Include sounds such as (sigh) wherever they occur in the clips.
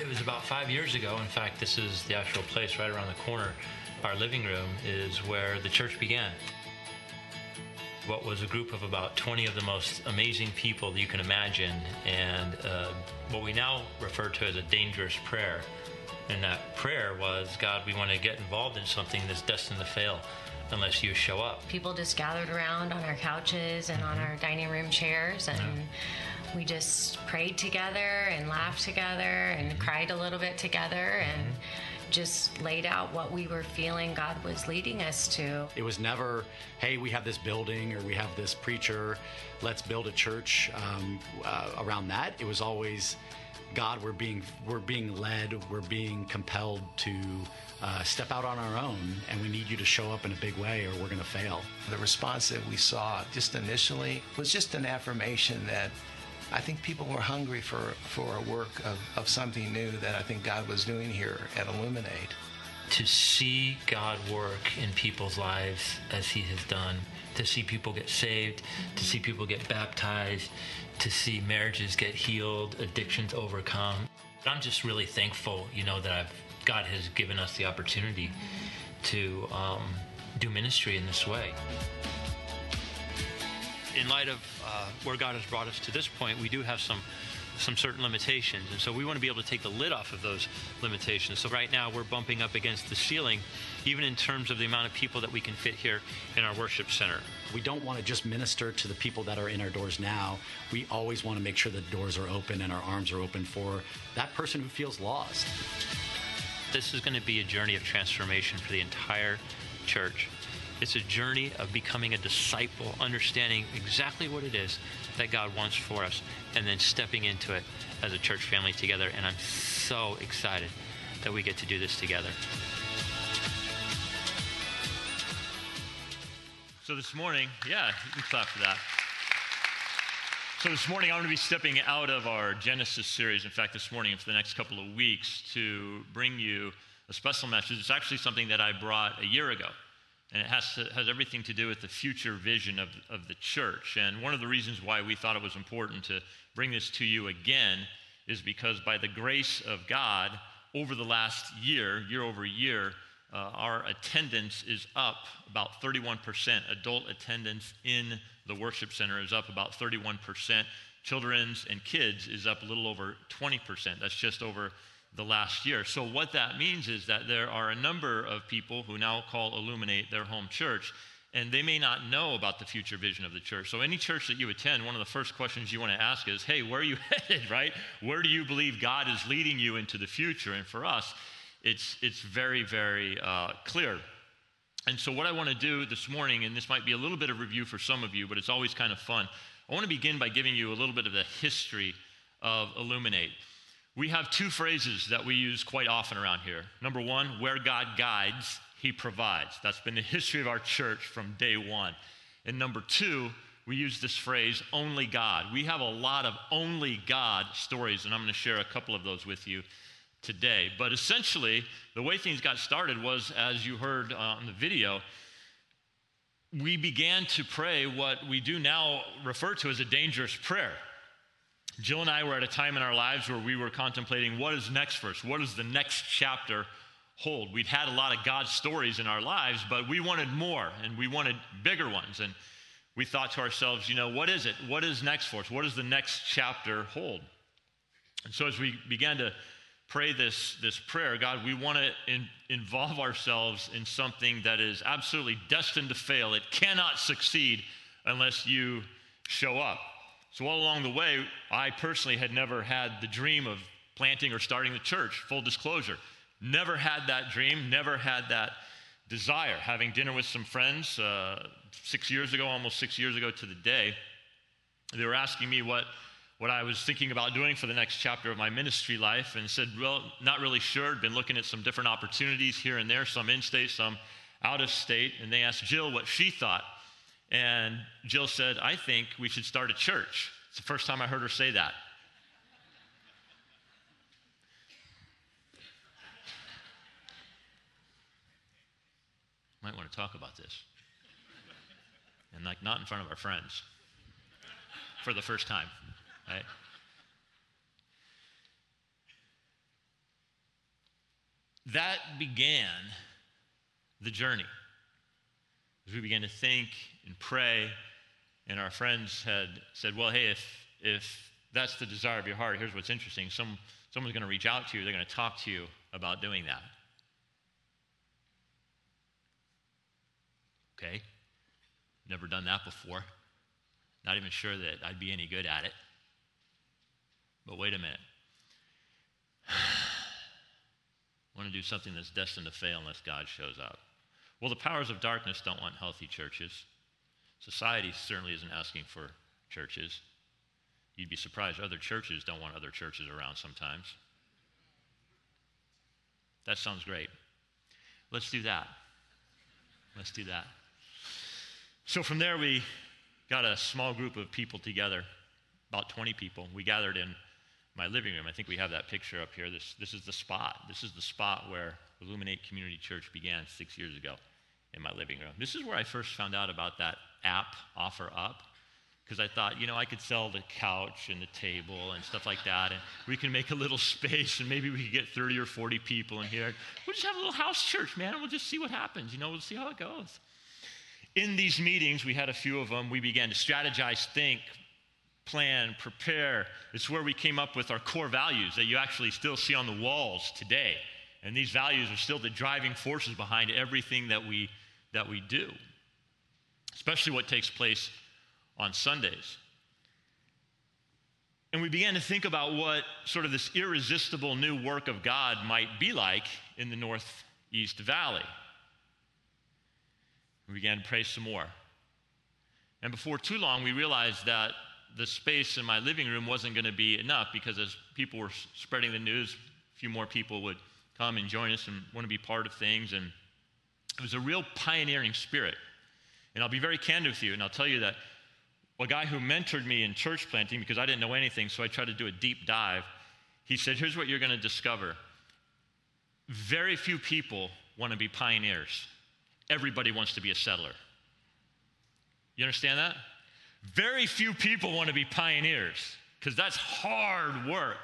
It was about five years ago. In fact, this is the actual place right around the corner. Our living room is where the church began. What was a group of about 20 of the most amazing people that you can imagine, and uh, what we now refer to as a dangerous prayer. And that prayer was God, we want to get involved in something that's destined to fail unless you show up. People just gathered around on our couches and on our dining room chairs and we just prayed together and laughed together and cried a little bit together and just laid out what we were feeling God was leading us to. It was never, hey, we have this building or we have this preacher, let's build a church um, uh, around that. It was always, God, we're being we're being led, we're being compelled to uh, step out on our own, and we need you to show up in a big way, or we're going to fail. The response that we saw just initially was just an affirmation that I think people were hungry for, for a work of, of something new that I think God was doing here at Illuminate. To see God work in people's lives as He has done, to see people get saved, to see people get baptized, to see marriages get healed, addictions overcome. I'm just really thankful, you know, that I've, God has given us the opportunity to um, do ministry in this way in light of uh, where God has brought us to this point, we do have some some certain limitations, and so we want to be able to take the lid off of those limitations. So right now we're bumping up against the ceiling, even in terms of the amount of people that we can fit here in our worship center. We don't want to just minister to the people that are in our doors now. We always want to make sure the doors are open and our arms are open for that person who feels lost. This is going to be a journey of transformation for the entire church. It's a journey of becoming a disciple, understanding exactly what it is that God wants for us, and then stepping into it as a church family together. And I'm so excited that we get to do this together. So this morning, yeah, you can clap for that. So this morning, I'm going to be stepping out of our Genesis series. In fact, this morning and for the next couple of weeks to bring you a special message. It's actually something that I brought a year ago. And it has, to, has everything to do with the future vision of, of the church. And one of the reasons why we thought it was important to bring this to you again is because by the grace of God, over the last year, year over year, uh, our attendance is up about 31%. Adult attendance in the worship center is up about 31%. Children's and kids is up a little over 20%. That's just over the last year. So, what that means is that there are a number of people who now call Illuminate their home church, and they may not know about the future vision of the church. So, any church that you attend, one of the first questions you want to ask is, Hey, where are you (laughs) headed, right? Where do you believe God is leading you into the future? And for us, it's, it's very, very uh, clear. And so, what I want to do this morning, and this might be a little bit of review for some of you, but it's always kind of fun. I want to begin by giving you a little bit of the history of Illuminate. We have two phrases that we use quite often around here. Number one, where God guides, he provides. That's been the (laughs) history of our church from day one. And number two, we use this phrase, only God. We have a lot of only God stories, and I'm going to share a couple of those with you today. But essentially, the way things got started was, as you heard uh, on the video, we began to pray what we do now refer to as a dangerous prayer. Jill and I were at a time in our lives where we were contemplating what is next for us? What does the next chapter hold? We'd had a lot of God stories in our lives, but we wanted more and we wanted bigger ones. And we thought to ourselves, you know, what is it? What is next for us? What does the next chapter hold? And so as we began to pray this, this prayer, God, we want to in, involve ourselves in something that is absolutely destined to fail. It cannot succeed unless you show up. So, all along the way, I personally had never had the dream of planting or starting the church, full disclosure. Never had that dream, never had that desire. Having dinner with some friends uh, six years ago, almost six years ago to the day, they were asking me what, what I was thinking about doing for the next chapter of my ministry life and said, Well, not really sure. Been looking at some different opportunities here and there, some in state, some out of state. And they asked Jill what she thought. And Jill said, I think we should start a church. It's the first time I heard her say that. Might want to talk about this. And like not in front of our friends for the first time, right? that began the journey. As we began to think and pray, and our friends had said, Well, hey, if, if that's the desire of your heart, here's what's interesting. Some, someone's going to reach out to you, they're going to talk to you about doing that. Okay? Never done that before. Not even sure that I'd be any good at it. But wait a minute. (sighs) I want to do something that's destined to fail unless God shows up. Well, the powers of darkness don't want healthy churches. Society certainly isn't asking for churches. You'd be surprised other churches don't want other churches around sometimes. That sounds great. Let's do that. Let's do that. So from there, we got a small group of people together, about 20 people. We gathered in my living room. I think we have that picture up here. This, this is the spot. This is the spot where Illuminate Community Church began six years ago in my living room. This is where I first found out about that app, OfferUp, because I thought, you know, I could sell the couch and the table and stuff like that, and we can make a little (laughs) space, and maybe we could get 30 or 40 people in here. We'll just have a little house church, man, and we'll just see what happens. You know, we'll see how it goes. In these meetings, we had a few of them, we began to strategize, think, plan, prepare. It's where we came up with our core values that you actually still see on the walls today. And these values are still the driving forces behind everything that we, that we do, especially what takes place on Sundays. And we began to think about what sort of this irresistible new work of God might be like in the Northeast Valley. We began to pray some more. And before too long, we realized that the space in my living room wasn't going to be enough because as people were spreading the news, a few more people would come and join us and want to be part of things. And it was a real pioneering spirit. And I'll be very candid with you, and I'll tell you that a guy who mentored me in church planting, because I didn't know anything, so I tried to do a deep dive, he said, Here's what you're going to discover. Very few people want to be pioneers, everybody wants to be a settler. You understand that? Very few people want to be pioneers because that's hard work.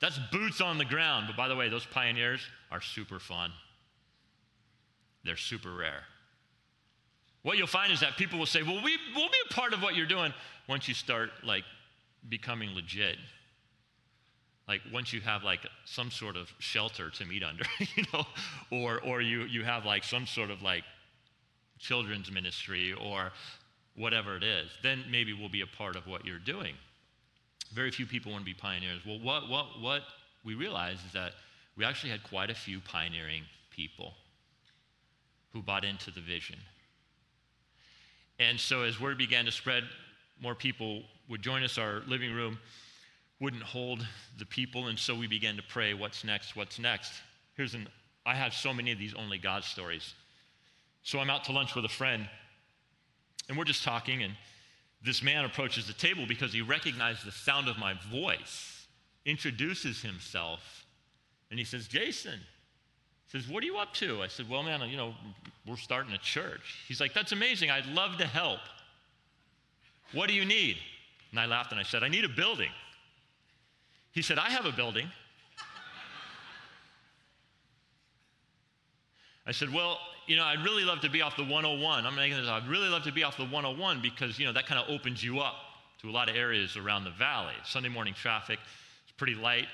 That's boots on the ground. But by the way, those pioneers are super fun, they're super rare. What you'll find is that people will say, Well, we, we'll be a part of what you're doing once you start like becoming legit. Like once you have like some sort of shelter to meet under, (laughs) you know, or or you you have like some sort of like children's ministry or whatever it is, then maybe we'll be a part of what you're doing. Very few people want to be pioneers. Well, what, what, what we realized is that we actually had quite a few pioneering people who bought into the vision. And so as word began to spread, more people would join us. Our living room wouldn't hold the people, and so we began to pray, what's next? What's next? Here's an I have so many of these only God stories. So I'm out to lunch with a friend and we're just talking, and this man approaches the table because he recognized the sound of my voice, introduces himself, and he says, Jason. He says, What are you up to? I said, Well, man, you know, we're starting a church. He's like, That's amazing. I'd love to help. What do you need? And I laughed and I said, I need a building. He said, I have a building. I said, Well, you know, I'd really love to be off the 101. I'm making this, I'd really love to be off the 101 because, you know, that kind of opens you up to a lot of areas around the valley. Sunday morning traffic is pretty light.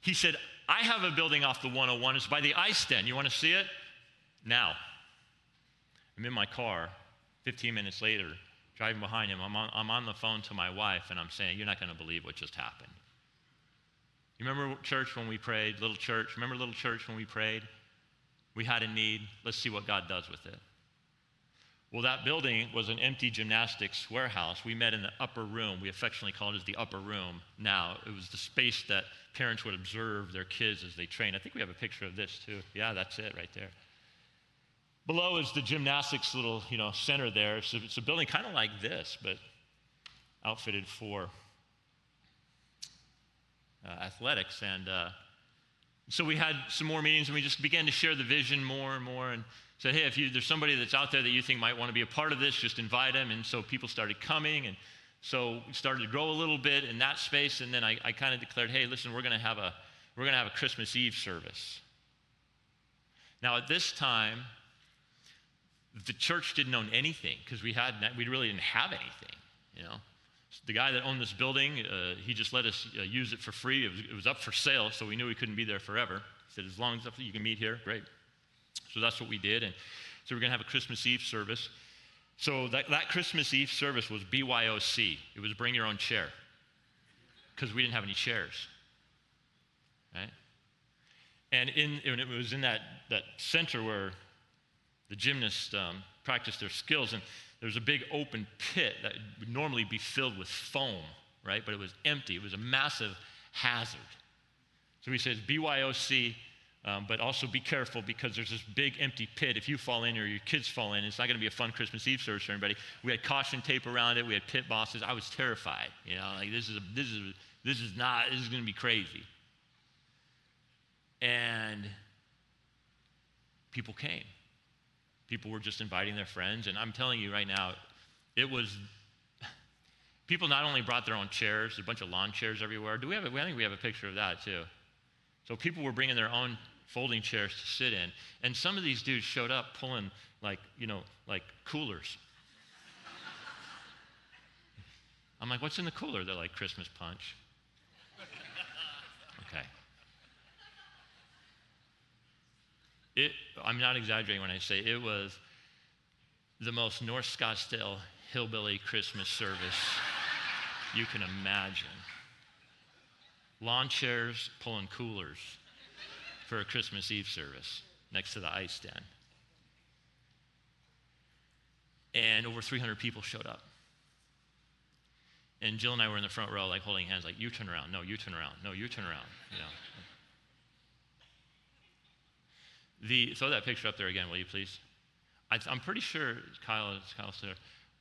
He said, I have a building off the 101. It's by the ice den. You want to see it? Now. I'm in my car 15 minutes later, driving behind him. I'm on, I'm on the phone to my wife, and I'm saying, You're not going to believe what just happened. You remember church when we prayed, little church? Remember little church when we prayed? We had a need. Let's see what God does with it. Well, that building was an empty gymnastics warehouse. We met in the upper room. We affectionately called it the upper room now. It was the space that parents would observe their kids as they train. I think we have a picture of this too. Yeah, that's it right there. Below is the gymnastics little, you know, center there. So it's a building kind of like this, but outfitted for athletics. And uh, so we had some more meetings and we just began to share the vision more and more and said, hey, if you, there's somebody that's out there that you think might want to be a part of this, just invite them. And so people started coming and so we started to grow a little bit in that space. And then I, I kind of declared, hey, listen, we're going to have a, we're going to have a Christmas Eve service. Now, at this time, the church didn't own anything because we had we really didn't have anything. You know, the guy that owned this building, uh, he just let us uh, use it for free. It was, it was, up for sale, so we knew we couldn't be there forever. He said, as long as you can meet here, great. So that's what we did, and so we're going to have a Christmas Eve service. So that, that Christmas Eve service was BYOC. It was bring your own chair because we didn't have any chairs, right? And in, and it was in that, that center where the gymnasts um, practiced their skills, and there was a big open pit that would normally be filled with foam, right? But it was empty. It was a massive hazard. So he says, BYOC, um, but also be careful because there's this big empty pit. If you fall in or your kids fall in, it's not going to be a fun Christmas Eve service for anybody. We had caution tape around it. We had pit bosses. I was terrified. You know, like this is a, this is this is not this is going to be crazy. And people came. People were just inviting their friends. And I'm telling you right now, it was, people not only brought their own chairs, there's a bunch of lawn chairs everywhere. Do we have a, I think we have a picture of that too. So people were bringing their own folding chairs to sit in. And some of these dudes showed up pulling like, you know, like coolers. I'm like, what's in the cooler? They're like, Christmas punch. Okay. It, I'm not exaggerating when I say it was the most North Scottsdale hillbilly Christmas service you can imagine. Lawn chairs pulling coolers for a Christmas Eve service next to the ice den. And over 300 people showed up. And Jill and I were in the front row, like holding hands, like, you turn around. No, you turn around. No, you turn around. You know. The, throw that picture up there again, will you please? I, am pretty sure Kyle is Kyle there.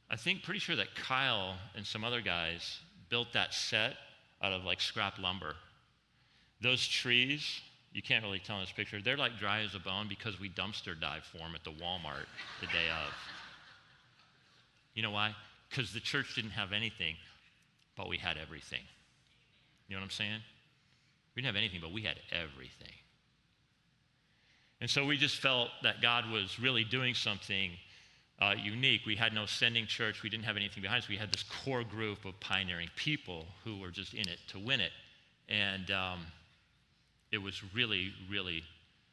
I think pretty sure that Kyle and some other guys built that set out of like scrap lumber. Those trees, you can't really tell in this picture, they're like dry as a bone because we dumpster dive for them at the Walmart the day of. You know why? Because the church didn't have anything, but we had everything. You know what I'm saying? We didn't have anything, but we had everything. And so we just felt that God was really doing something uh, unique. We had no sending church, we didn't have anything behind us. We had this core group of pioneering people who were just in it to win it. And um, it was really, really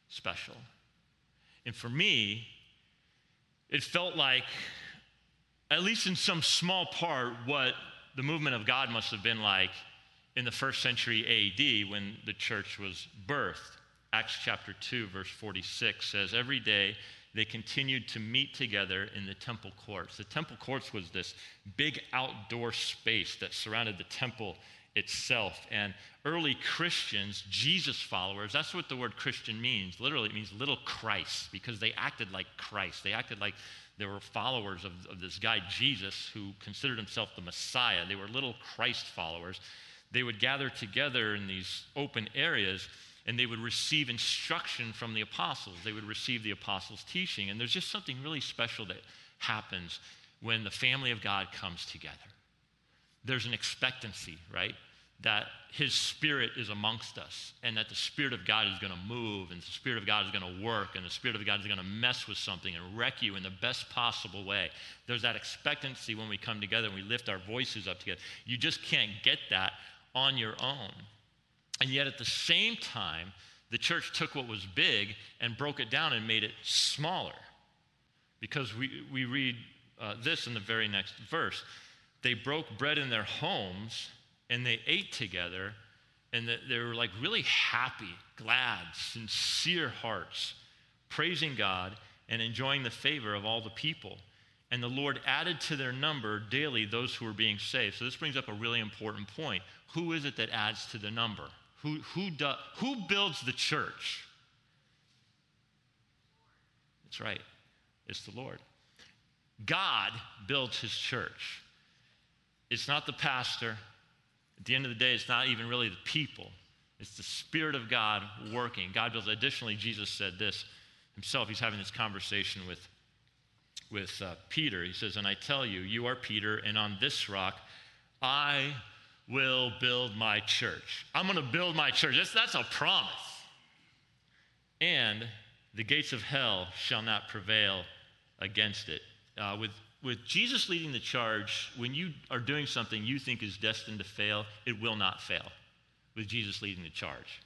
special. And for me, it felt like, at least in some small part, what the movement of God must have been like in the first century AD when the church was birthed. Acts chapter 2, verse 46 says, Every day they continued to meet together in the temple courts. The temple courts was this big outdoor space that surrounded the temple itself. And early Christians, Jesus followers, that's what the word Christian means. Literally, it means little Christ because they acted like Christ. They acted like they were followers of, of this guy, Jesus, who considered himself the Messiah. They were little Christ followers. They would gather together in these open areas and they would receive instruction from the apostles. They would receive the apostles' teaching. And there's just something really special that happens when the family of God comes together. There's an expectancy, right? That His Spirit is amongst us, and that the Spirit of God is going to move, and the Spirit of God is going to work, and the Spirit of God is going to mess with something and wreck you in the best possible way. There's that expectancy when we come together and we lift our voices up together. You just can't get that on your own. And yet, at the same time, the church took what was big and broke it down and made it smaller. Because we, we read uh, this in the very next verse. They broke bread in their homes and they ate together, and they were like really happy, glad, sincere hearts, praising God and enjoying the favor of all the people. And the Lord added to their number daily those who were being saved. So this brings up a really important point. Who is it that adds to the number? Who, who, do, who builds the church? That's right, it's the Lord. God builds his church. It's not the pastor. At the end of the day, it's not even really the people. It's the Spirit of God working. God builds. Additionally, Jesus said this himself. He's having this conversation with, with uh, Peter. He says, And I tell you, you are Peter, and on this rock I will build my church. I'm going to build my church. That's, that's a promise. And the gates of hell shall not prevail against it. Uh, with, with Jesus leading the charge, when you are doing something you think is destined to fail, it will not fail with Jesus leading the charge.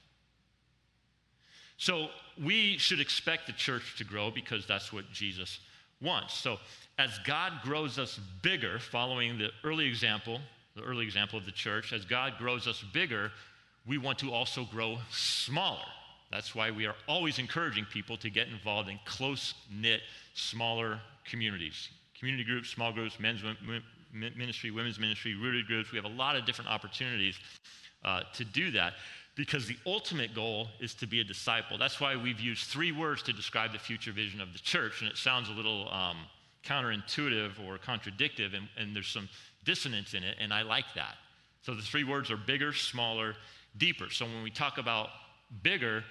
So we should expect the church to grow because that's what Jesus wants. So as God grows us bigger, following the early example, the early example of the church, as God grows us bigger, we want to also grow smaller. That's why we are always encouraging people to get involved in close knit, smaller communities. Community groups, small groups, men's ministry, women's ministry, rooted groups. We have a lot of different opportunities uh, to do that because the ultimate goal is to be a disciple. That's why we've used three words to describe the future vision of the church, and it sounds a little um, counterintuitive or contradictive, and, and there's some dissonance in it, and I like that. So the three words are bigger, smaller, deeper. So when we talk about bigger,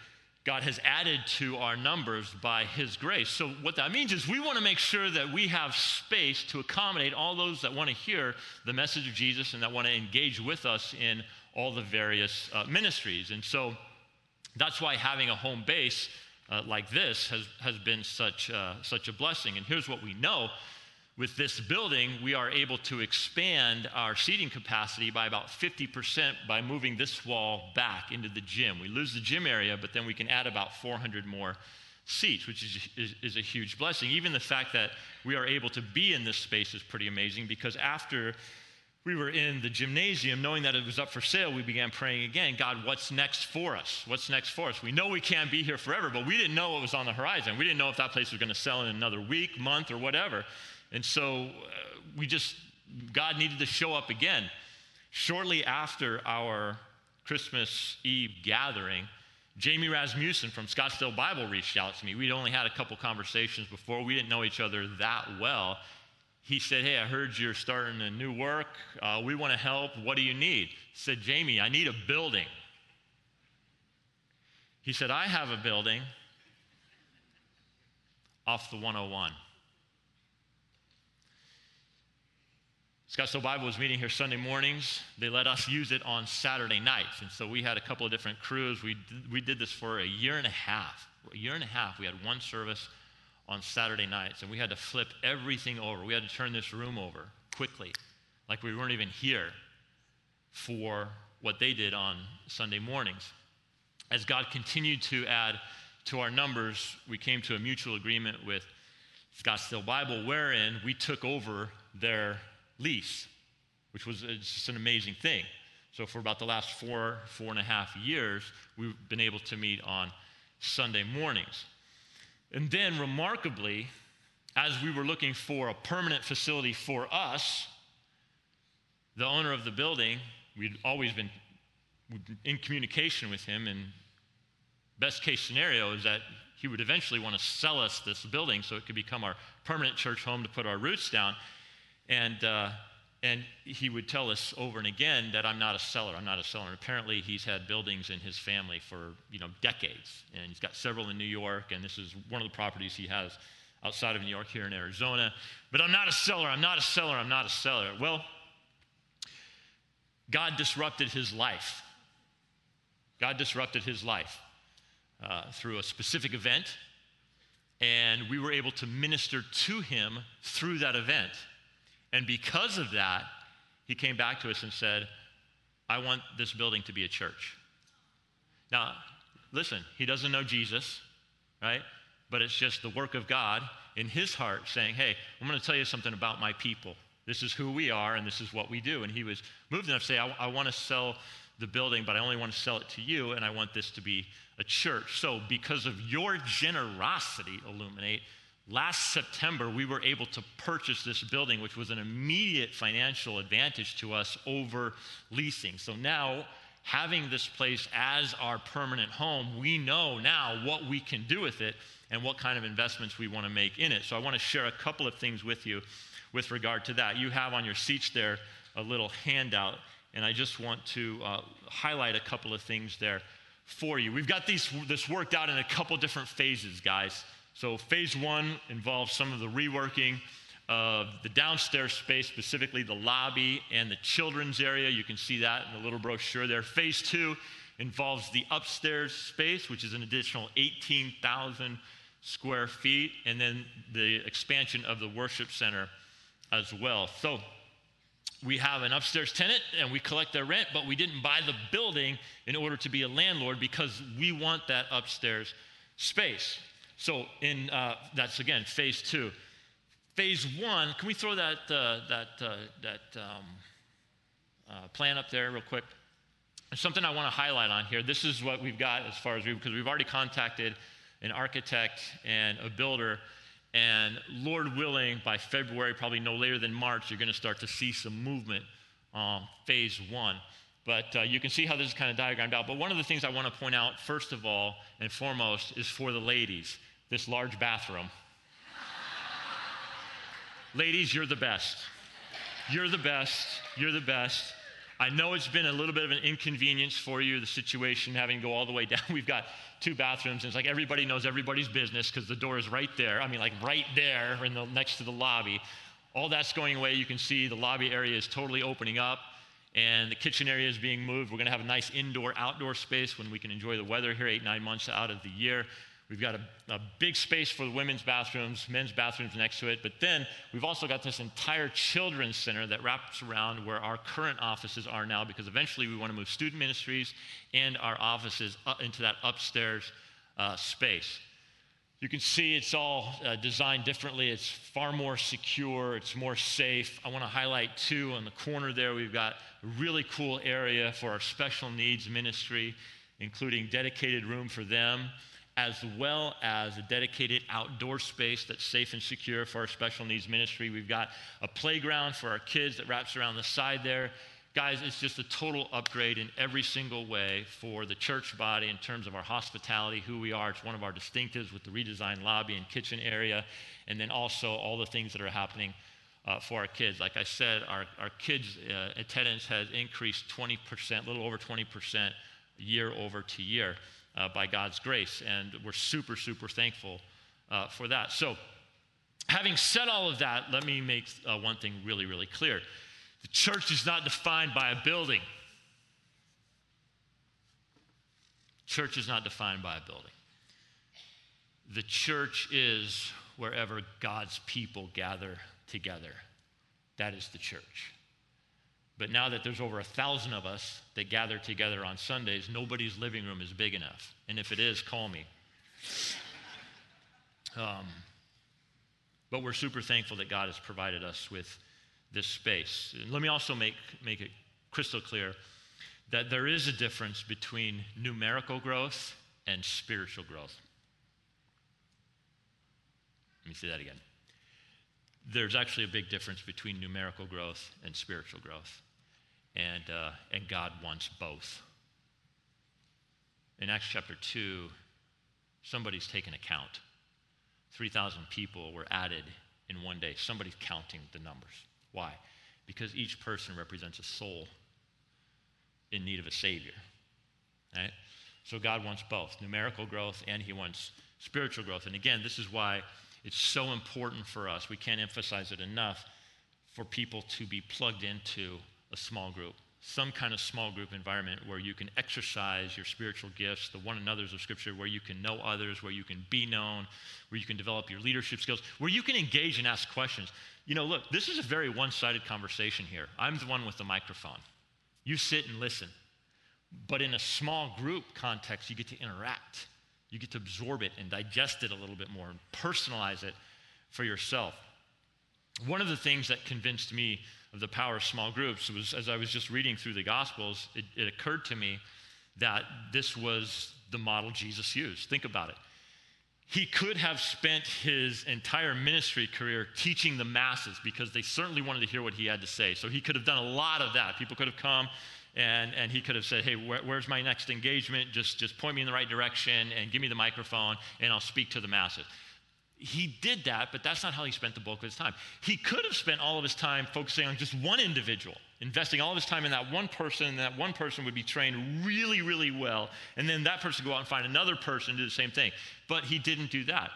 God has added to our numbers by His grace. So, what that means is we want to make sure that we have space to accommodate all those that want to hear the message of Jesus and that want to engage with us in all the various uh, ministries. And so, that's why having a home base uh, like this has, has been such, uh, such a blessing. And here's what we know with this building, we are able to expand our seating capacity by about 50% by moving this wall back into the gym. We lose the gym area, but then we can add about 400 more seats, which is, is, is, a huge blessing. Even the fact that we are able to be in this space is pretty amazing because after we were in the gymnasium, knowing that it was up for sale, we began praying again God, what's next for us? What's next for us? We know we can't be here forever, but we didn't know what was on the horizon. We didn't know if that place was going to sell in another week, month, or whatever. And so uh, we just, God needed to show up again. Shortly after our Christmas Eve gathering, Jamie Rasmussen from Scottsdale Bible reached out to me. We'd only had a couple conversations before. We didn't know each other that well. He said, Hey, I heard you're starting a new work. Uh, we want to help. What do you need? Said, Jamie, I need a building. He said, I have a building off the 101. Scottsdale Bible was meeting here Sunday mornings. They let us use it on Saturday nights. And so we had a couple of different crews. We did, we did this for a year and a half. A year and a half, we had one service on Saturday nights, and we had to flip everything over. We had to turn this room over quickly, like we weren't even here for what they did on Sunday mornings. As God continued to add to our numbers, we came to a mutual agreement with Scottsdale Bible, wherein we took over their lease, which was uh, just an amazing thing. So, for about the last four, four and a half years, we've been able to meet on Sunday mornings. And then, remarkably, as we were looking for a permanent facility for us, the owner of the building, we'd always been in communication with him, and best case scenario is that he would eventually want to sell us this building so it could become our permanent church home to put our roots down. And, uh, and he would tell us over and again that I'm not a seller. I'm not a seller. And apparently, he's had buildings in his family for you know decades, and he's got several in New York. And this is one of the properties he has outside of New York here in Arizona. But I'm not a seller. I'm not a seller. I'm not a seller. Well, God disrupted his life. God disrupted his life uh, through a specific event, and we were able to minister to him through that event. And because of that, he came back to us and said, I want this building to be a church. Now, listen, he doesn't know Jesus, right? But it's just the work of God in his heart saying, Hey, I'm going to tell you something about my people. This is who we are and this is what we do. And he was moved enough to say, I, I want to sell the building, but I only want to sell it to you, and I want this to be a church. So, because of your generosity, Illuminate, Last September, we were able to purchase this building, which was an immediate financial advantage to us over leasing. So now, having this place as our permanent home, we know now what we can do with it and what kind of investments we want to make in it. So I want to share a couple of things with you with regard to that. You have on your seats there a little handout, and I just want to uh, highlight a couple of things there for you. We've got these, this worked out in a couple different phases, guys. So, phase one involves some of the reworking of the downstairs space, specifically the lobby and the children's area. You can see that in the little brochure there. Phase two involves the upstairs space, which is an additional 18,000 square feet, and then the expansion of the worship center as well. So we have an upstairs tenant and we collect their rent, but we didn't buy the building in order to be a landlord because we want that upstairs space. So in uh, that's again phase two. Phase one, can we throw that, uh, that, uh, that um, uh, plan up there real quick? There's something I want to highlight on here. This is what we've got as far as we, because we've already contacted an architect and a builder. And Lord willing, by February, probably no later than March, you're going to start to see some movement on phase one. But uh, you can see how this is kind of diagrammed out. But one of the things I want to point out, first of all and foremost, is for the ladies this large bathroom. (laughs) Ladies, you're the best. You're the best. You're the best. I know it's been a little bit of an inconvenience for you, the situation having to go all the way (laughs) down. We've got two bathrooms, and it's like everybody knows everybody's business because the door is right there. I mean, like right there in the, next to the lobby. All that's going away. You can see the lobby area is totally opening up, and the kitchen area is being moved. We're going to have a nice indoor outdoor space when we can enjoy the weather here eight, nine months out of the year. We've got a, a, big space for the women's bathrooms, men's bathrooms next to it. But then we've also got this entire children's center that wraps around where our current offices are now because eventually we want to move student ministries and our offices into that upstairs uh, space. You can see it's all uh, designed differently. It's far more secure, it's more safe. I want to highlight, too, on the corner there, we've got a really cool area for our special needs ministry, including dedicated room for them as well as a dedicated outdoor space that's safe and secure for our special needs ministry. We've got a playground for our kids that wraps around the side there. Guys, it's just a total upgrade in every single way for the church body in terms of our hospitality, who we are. It's one of our distinctives with the redesigned lobby and kitchen area, and then also all the things that are happening uh, for our kids. Like I said, our, our kids' uh, attendance has increased 20%, a little over 20% year over to year uh, by God's grace. And we're super, super thankful uh, for that. So, having said all of that, let me make uh, one thing really, really clear. The church is not defined by a building. Church is not defined by a building. The church is wherever God's people gather together. That is the church. But now that there's over a thousand of us that gather together on Sundays, nobody's living room is big enough. And if it is, call me. Um, but we're super thankful that God has provided us with this space. And let me also make, make it crystal clear that there is a difference between numerical growth and spiritual growth. Let me say that again. There's actually a big difference between numerical growth and spiritual growth and, uh, and God wants both. In Acts chapter 2, somebody's taken account. 3,000 people were added in one day. Somebody's counting the numbers. Why? Because each person represents a soul in need of a Savior. Right? So God wants both numerical growth and He wants spiritual growth. And again, this is why it's so important for us. We can't emphasize it enough for people to be plugged into a small group, some kind of small group environment where you can exercise your spiritual gifts, the one another's of Scripture, where you can know others, where you can be known, where you can develop your leadership skills, where you can engage and ask questions. You know, look, this is a very one sided conversation here. I'm the one with the microphone. You sit and listen. But in a small group context, you get to interact. You get to absorb it and digest it a little bit more and personalize it for yourself. One of the things that convinced me of the power of small groups was as I was just reading through the Gospels, it, it occurred to me that this was the model Jesus used. Think about it. He could have spent his entire ministry career teaching the masses because they certainly wanted to hear what he had to say. So he could have done a lot of that. People could have come and, and he could have said, Hey, where, where's my next engagement? Just, just point me in the right direction and give me the microphone and I'll speak to the masses he did that, but that's not how he spent the bulk of his time. He could have spent all of his time focusing on just one individual, investing all of his time in that one person, and that one person would be trained really, really well, and then that person would go out and find another person and do the same thing. But he didn't do that.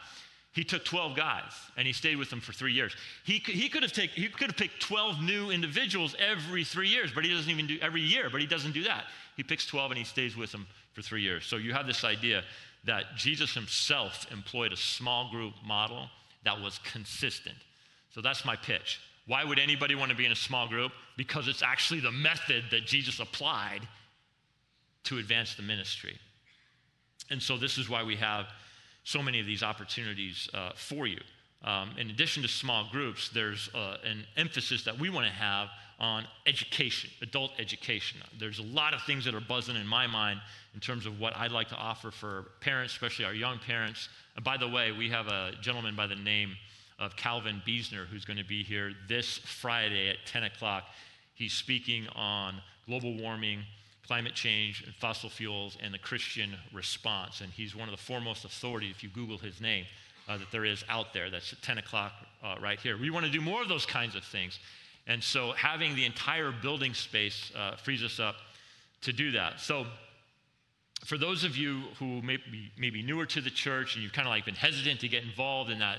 He took 12 guys and he stayed with them for three years. He he could have take, he could have picked 12 new individuals every three years, but he doesn't even do every year, but he doesn't do that. He picks 12 and he stays with them for three years. So you have this idea that Jesus himself employed a small group model that was consistent. So that's my pitch. Why would anybody want to be in a small group? Because it's actually the method that Jesus applied to advance the ministry. And so this is why we have so many of these opportunities uh, for you. Um, in addition to small groups, there's uh, an emphasis that we want to have on education, adult education. There's a lot of things that are buzzing in my mind in terms of what I'd like to offer for parents, especially our young parents. And by the way, we have a gentleman by the name of Calvin Beisner who's going to be here this Friday at 10 o'clock. He's speaking on global warming, climate change, and fossil fuels, and the Christian response. And he's one of the foremost authorities, if you Google his name, uh, that there is out there. That's at 10 o'clock uh, right here. We want to do more of those kinds of things. And so having the entire building space uh, frees us up to do that. So for those of you who may be, may be newer to the church and you've kind of like been hesitant to get involved in that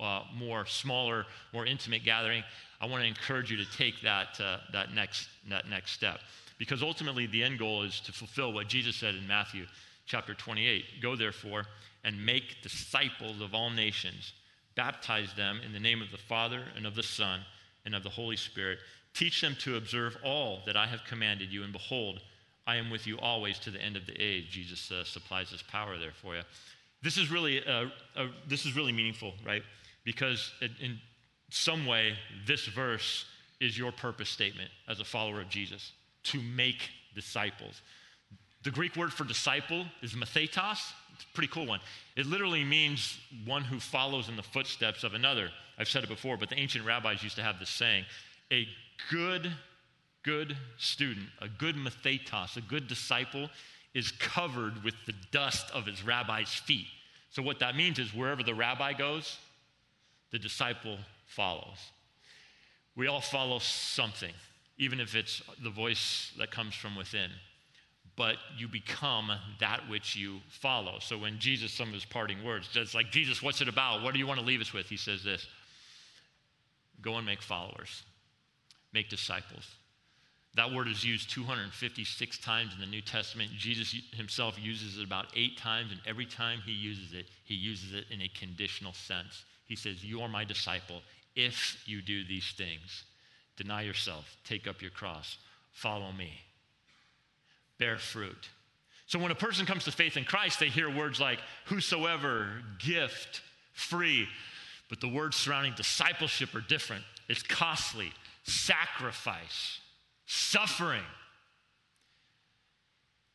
uh, more smaller, more intimate gathering, I want to encourage you to take that, uh, that, next, that next step. Because ultimately, the end goal is to fulfill what Jesus said in Matthew chapter 28 Go therefore and make disciples of all nations, baptize them in the name of the Father and of the Son and of the Holy Spirit. Teach them to observe all that I have commanded you, and behold, I am with you always to the end of the age. Jesus uh, supplies this power there for you. This is really, uh, uh, this is really meaningful, right? Because in some way, this verse is your purpose statement as a follower of Jesus to make disciples. The Greek word for disciple is mathetos. It's a pretty cool one. It literally means one who follows in the footsteps of another. I've said it before, but the ancient rabbis used to have this saying a good good student, a good mathetos, a good disciple, is covered with the dust of his rabbi's feet. So, what that means is wherever the rabbi goes, the disciple follows. We all follow something, even if it's the voice that comes from within. But you become that which you follow. So, when Jesus, some of his parting words, it's like, Jesus, what's it about? What do you want to leave us with? He says this Go and make followers, make disciples. That word is used 256 times in the New Testament. Jesus himself uses it about eight times, and every time he uses it, he uses it in a conditional sense. He says, You are my disciple if you do these things. Deny yourself, take up your cross, follow me, bear fruit. So when a person comes to faith in Christ, they hear words like whosoever, gift, free. But the words surrounding discipleship are different. It's costly, sacrifice suffering.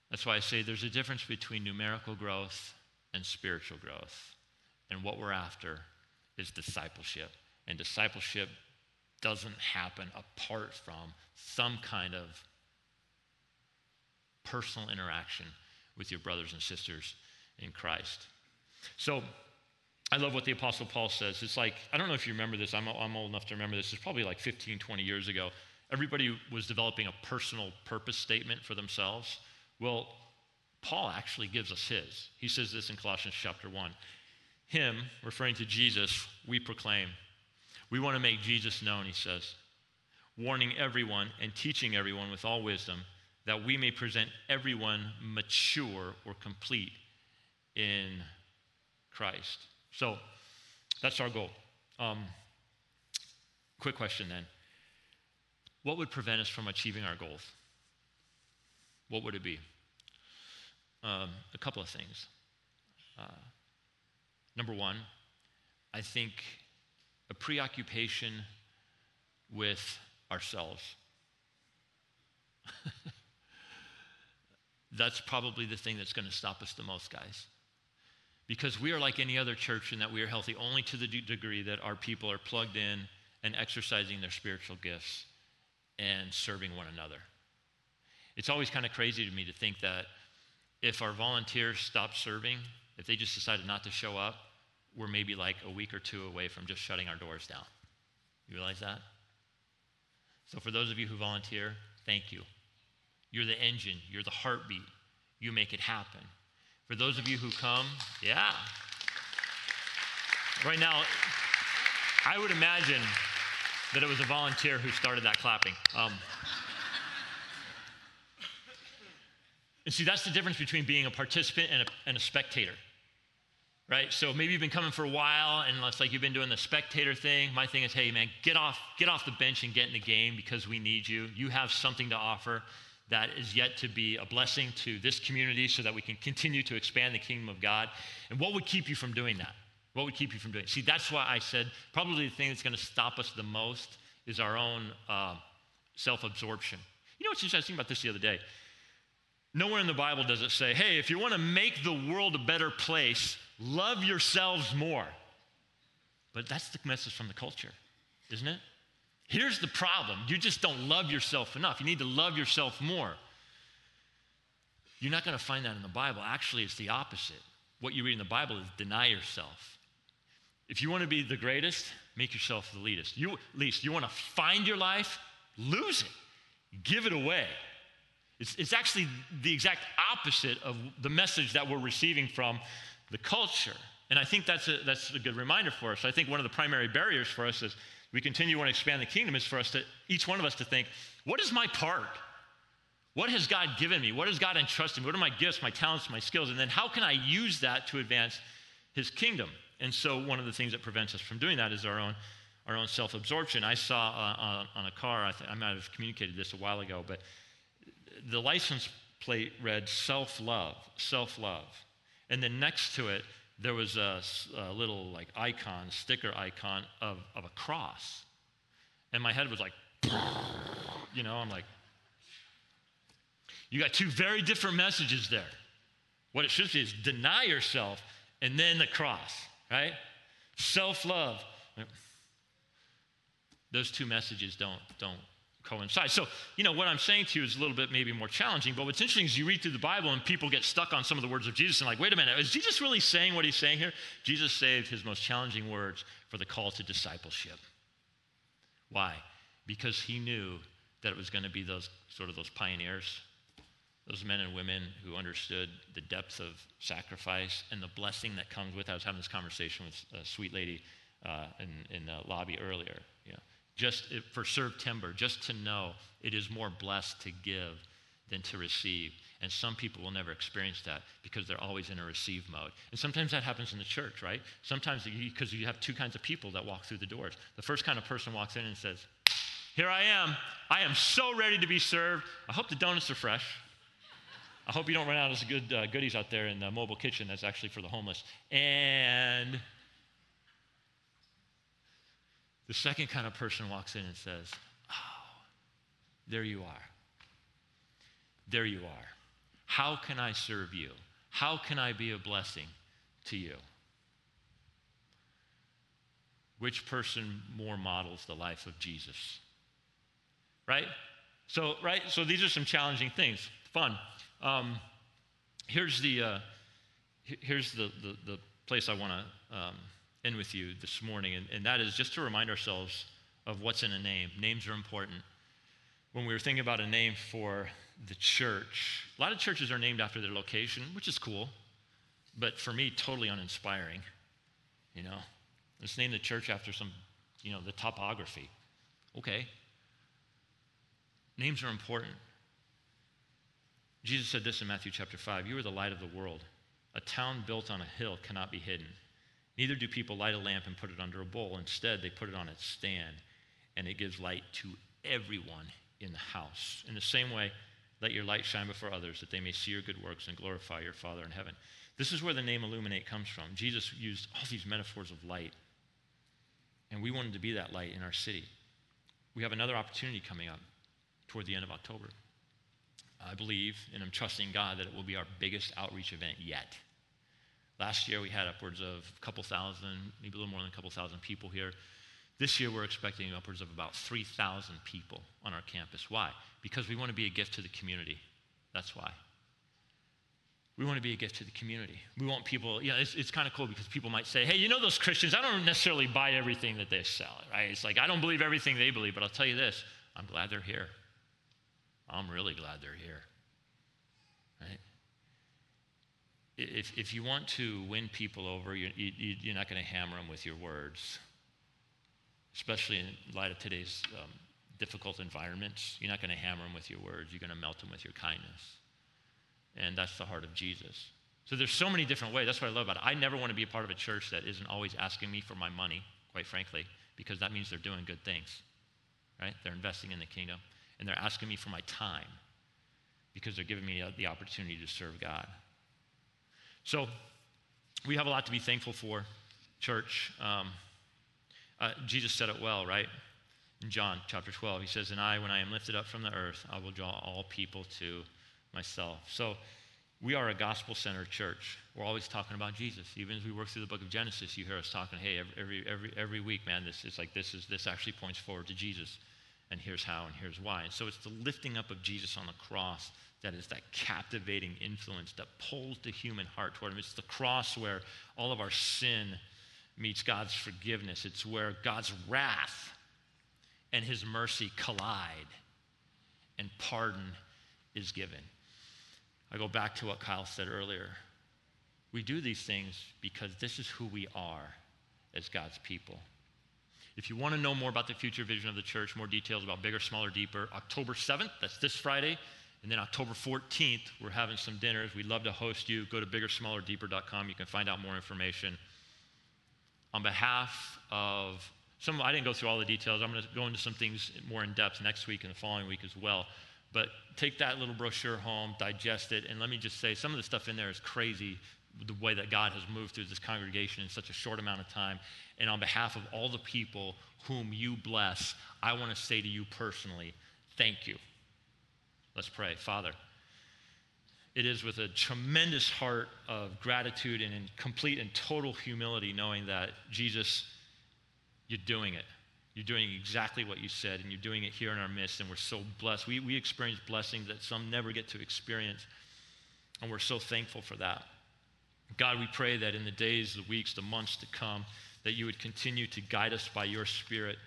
That's why I say there's a difference between numerical growth and spiritual growth. And what we're after is discipleship. And discipleship doesn't happen apart from some kind of personal interaction with your brothers and sisters in Christ. So, I love what the Apostle Paul says. It's like, I don't know if you remember this, I'm, I'm old enough to remember this. It's probably like 15, 20 years ago everybody was developing a personal purpose statement for themselves. Well, Paul actually gives us his. He says this in Colossians chapter 1. Him, referring to Jesus, we proclaim. We want to make Jesus known, he says, warning everyone and teaching everyone with all wisdom that we may present everyone mature or complete in Christ. So that's our goal. Um, quick question then what would prevent us from achieving our goals? What would it be? Um, a couple of things. Uh, number one, I think a preoccupation with ourselves. (laughs) that's probably the thing that's going to stop us the most, guys. Because we are like any other church in that we are healthy only to the degree that our people are plugged in and exercising their spiritual gifts and serving one another. It's always kind of crazy to me to think that if our volunteers stop serving, if they just decided not to show up, we're maybe like a week or two away from just shutting our doors down. You realize that? So, for those of you who volunteer, thank you. You're the engine, you're the heartbeat, you make it happen. For those of you who come, yeah. right now, I would imagine that it was a volunteer who started that clapping. Um, and see, that's the difference between being a participant and a, and a spectator right? So maybe you've been coming for a while and it's like you've been doing the spectator thing. My thing is, hey man, get off, get off the bench and get in the game because we need you. You have something to offer that is yet to be a blessing to this community so that we can continue to expand the kingdom of God. And what would keep you from doing that? What would keep you from doing it? See, that's why I said probably the thing that's going to stop us the most is our own uh, self absorption. You know what's interesting about this the other day? Nowhere in the Bible does it say, hey, if you want to make the world a better place, love yourselves more. But that's the message from the culture, isn't it? Here's the problem you just don't love yourself enough. You need to love yourself more. You're not going to find that in the Bible. Actually, it's the opposite. What you read in the Bible is deny yourself. If you want to be the greatest, make yourself the least. You, least. You want to find your life, lose it, give it away. It's, it's actually the exact opposite of the message that we're receiving from the culture. And I think that's a, that's a good reminder for us. I think one of the primary barriers for us as we continue to expand the kingdom is for us to, each one of us to think, what is my part? What has God given me? What has God entrusted me? What are my gifts, my talents, my skills? And then how can I use that to advance his kingdom? And so one of the things that prevents us from doing that is our own, our own self absorption. I saw uh, on, on, a car, I, th- I might have communicated this a while ago, but the license plate read self love, self love. And then next to it, there was a, a, little like icon, sticker icon of, of a cross. And my head was like, (laughs) you know, I'm like, you got two very different messages there. What it should be is deny yourself and then the cross, right? Self love. Those two messages don't, don't coincide. So, you know, what I'm saying to you is a little bit maybe more challenging, but what's interesting is you read through the Bible and people get stuck on some of the words of Jesus and like, wait a minute, is Jesus really saying what he's saying here? Jesus saved his most challenging words for the call to discipleship. Why? Because he knew that it was going to be those sort of those pioneers, those men and women who understood the depth of sacrifice and the blessing that comes with. I was having this conversation with a sweet lady uh, in, in the lobby earlier. You just for Serve-Timber, just to know it is more blessed to give than to receive. And some people will never experience that because they're always in a receive mode. And sometimes that happens in the church, right? Sometimes because you have two kinds of people that walk through the doors. The first kind of person walks in and says, Here I am. I am so ready to be served. I hope the donuts are fresh. I hope you don't run out of good uh, goodies out there in the mobile kitchen that's actually for the homeless. And the second kind of person walks in and says, Oh, there you are. There you are. How can I serve you? How can I be a blessing to you? Which person more models the life of Jesus? Right? So, right? So these are some challenging things. Fun. Um, here's the, uh, here's the, the, the place I want to um, end with you this morning, and, and that is just to remind ourselves of what's in a name. Names are important. When we were thinking about a name for the church, a lot of churches are named after their location, which is cool, but for me, totally uninspiring. You know, let's name the church after some, you know, the topography. Okay. Names are important. Jesus said this in Matthew chapter 5 You are the light of the world. A town built on a hill cannot be hidden. Neither do people light a lamp and put it under a bowl. Instead, they put it on its stand, and it gives light to everyone in the house. In the same way, let your light shine before others, that they may see your good works and glorify your Father in heaven. This is where the name Illuminate comes from. Jesus used all these metaphors of light, and we wanted to be that light in our city. We have another opportunity coming up toward the end of October. I believe, and I'm trusting God, that it will be our biggest outreach event yet. Last year we had upwards of a couple thousand, maybe a little more than a couple thousand people here. This year we're expecting upwards of about 3,000 people on our campus. Why? Because we want to be a gift to the community. That's why. We want to be a gift to the community. We want people, you know, it's, it's kind of cool because people might say, hey, you know those Christians, I don't necessarily buy everything that they sell, right? It's like, I don't believe everything they believe, but I'll tell you this, I'm glad they're here. I'm really glad they're here, right? if, if you want to win people over, you, you, you're not going to hammer them with your words, especially in light of today's um, difficult environments. You're not going to hammer them with your words, you're going to melt them with your kindness. And that's the heart of Jesus. So there's so many different ways. That's what I love about it. I never want to be a part of a church that isn't always asking me for my money, quite frankly, because that means they're doing good things, right? They're investing in the kingdom, and they're asking me for my time because they're giving me the opportunity to serve God. So we have a lot to be thankful for, church. Um, uh, Jesus said it well, right? In John chapter 12, he says, And I, when I am lifted up from the earth, I will draw all people to myself. So we are a gospel centered church. We're always talking about Jesus. Even as we work through the book of Genesis, you hear us talking, hey, every, every, every week, man, this is like this is this actually points forward to Jesus. And here's how and here's why. So it's the lifting up of Jesus on the cross that is that captivating influence that pulls the human heart toward him. It's the cross where all of our sin meets God's forgiveness. It's where God's wrath and his mercy collide and pardon is given. I go back to what Kyle said earlier. We do these things because this is who we are as God's people. If you want to know more about the future vision of the church, more details about bigger, smaller, deeper, October 7th, that's this Friday, and then October 14th, we're having some dinners. We'd love to host you. Go to biggersmallerdeeper.com. You can find out more information. On behalf of some, I didn't go through all the details. I'm going to go into some things more in depth next week and the following week as well. But take that little brochure home, digest it, and let me just say some of the stuff in there is crazy the way that God has moved through this congregation in such a short amount of time. And on behalf of all the people whom you bless, I want to say to you personally, thank you. Let's pray. Father, it is with a tremendous heart of gratitude and in complete and total humility, knowing that Jesus, you're doing it. You're doing exactly what you said, and you're doing it here in our midst, and we're so blessed. We, we experience blessings that some never get to experience, and we're so thankful for that. God, we pray that in the days, the weeks, the months to come, that you would continue to guide us by your Spirit.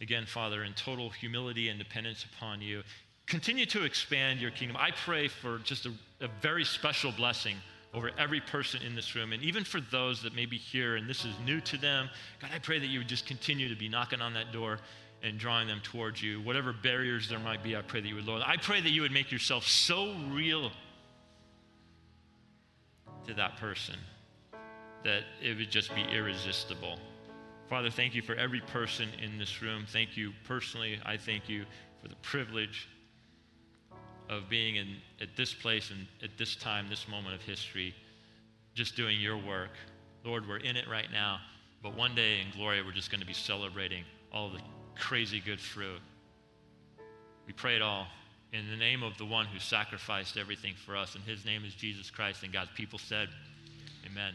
Again, Father, in total humility and dependence upon you. Continue to expand your kingdom. I pray for just a, a very special blessing over every person in this room, and even for those that may be here and this is new to them. God, I pray that you would just continue to be knocking on that door and drawing them towards you. Whatever barriers there might be, I pray that you would lower. I pray that you would make yourself so real to that person that it would just be irresistible. Father, thank you for every person in this room. Thank you personally. I thank you for the privilege of being in, at this place and at this time, this moment of history, just doing your work. Lord, we're in it right now, but one day in glory, we're just going to be celebrating all the crazy good fruit. We pray it all in the name of the one who sacrificed everything for us, and his name is Jesus Christ. And God's people said, Amen.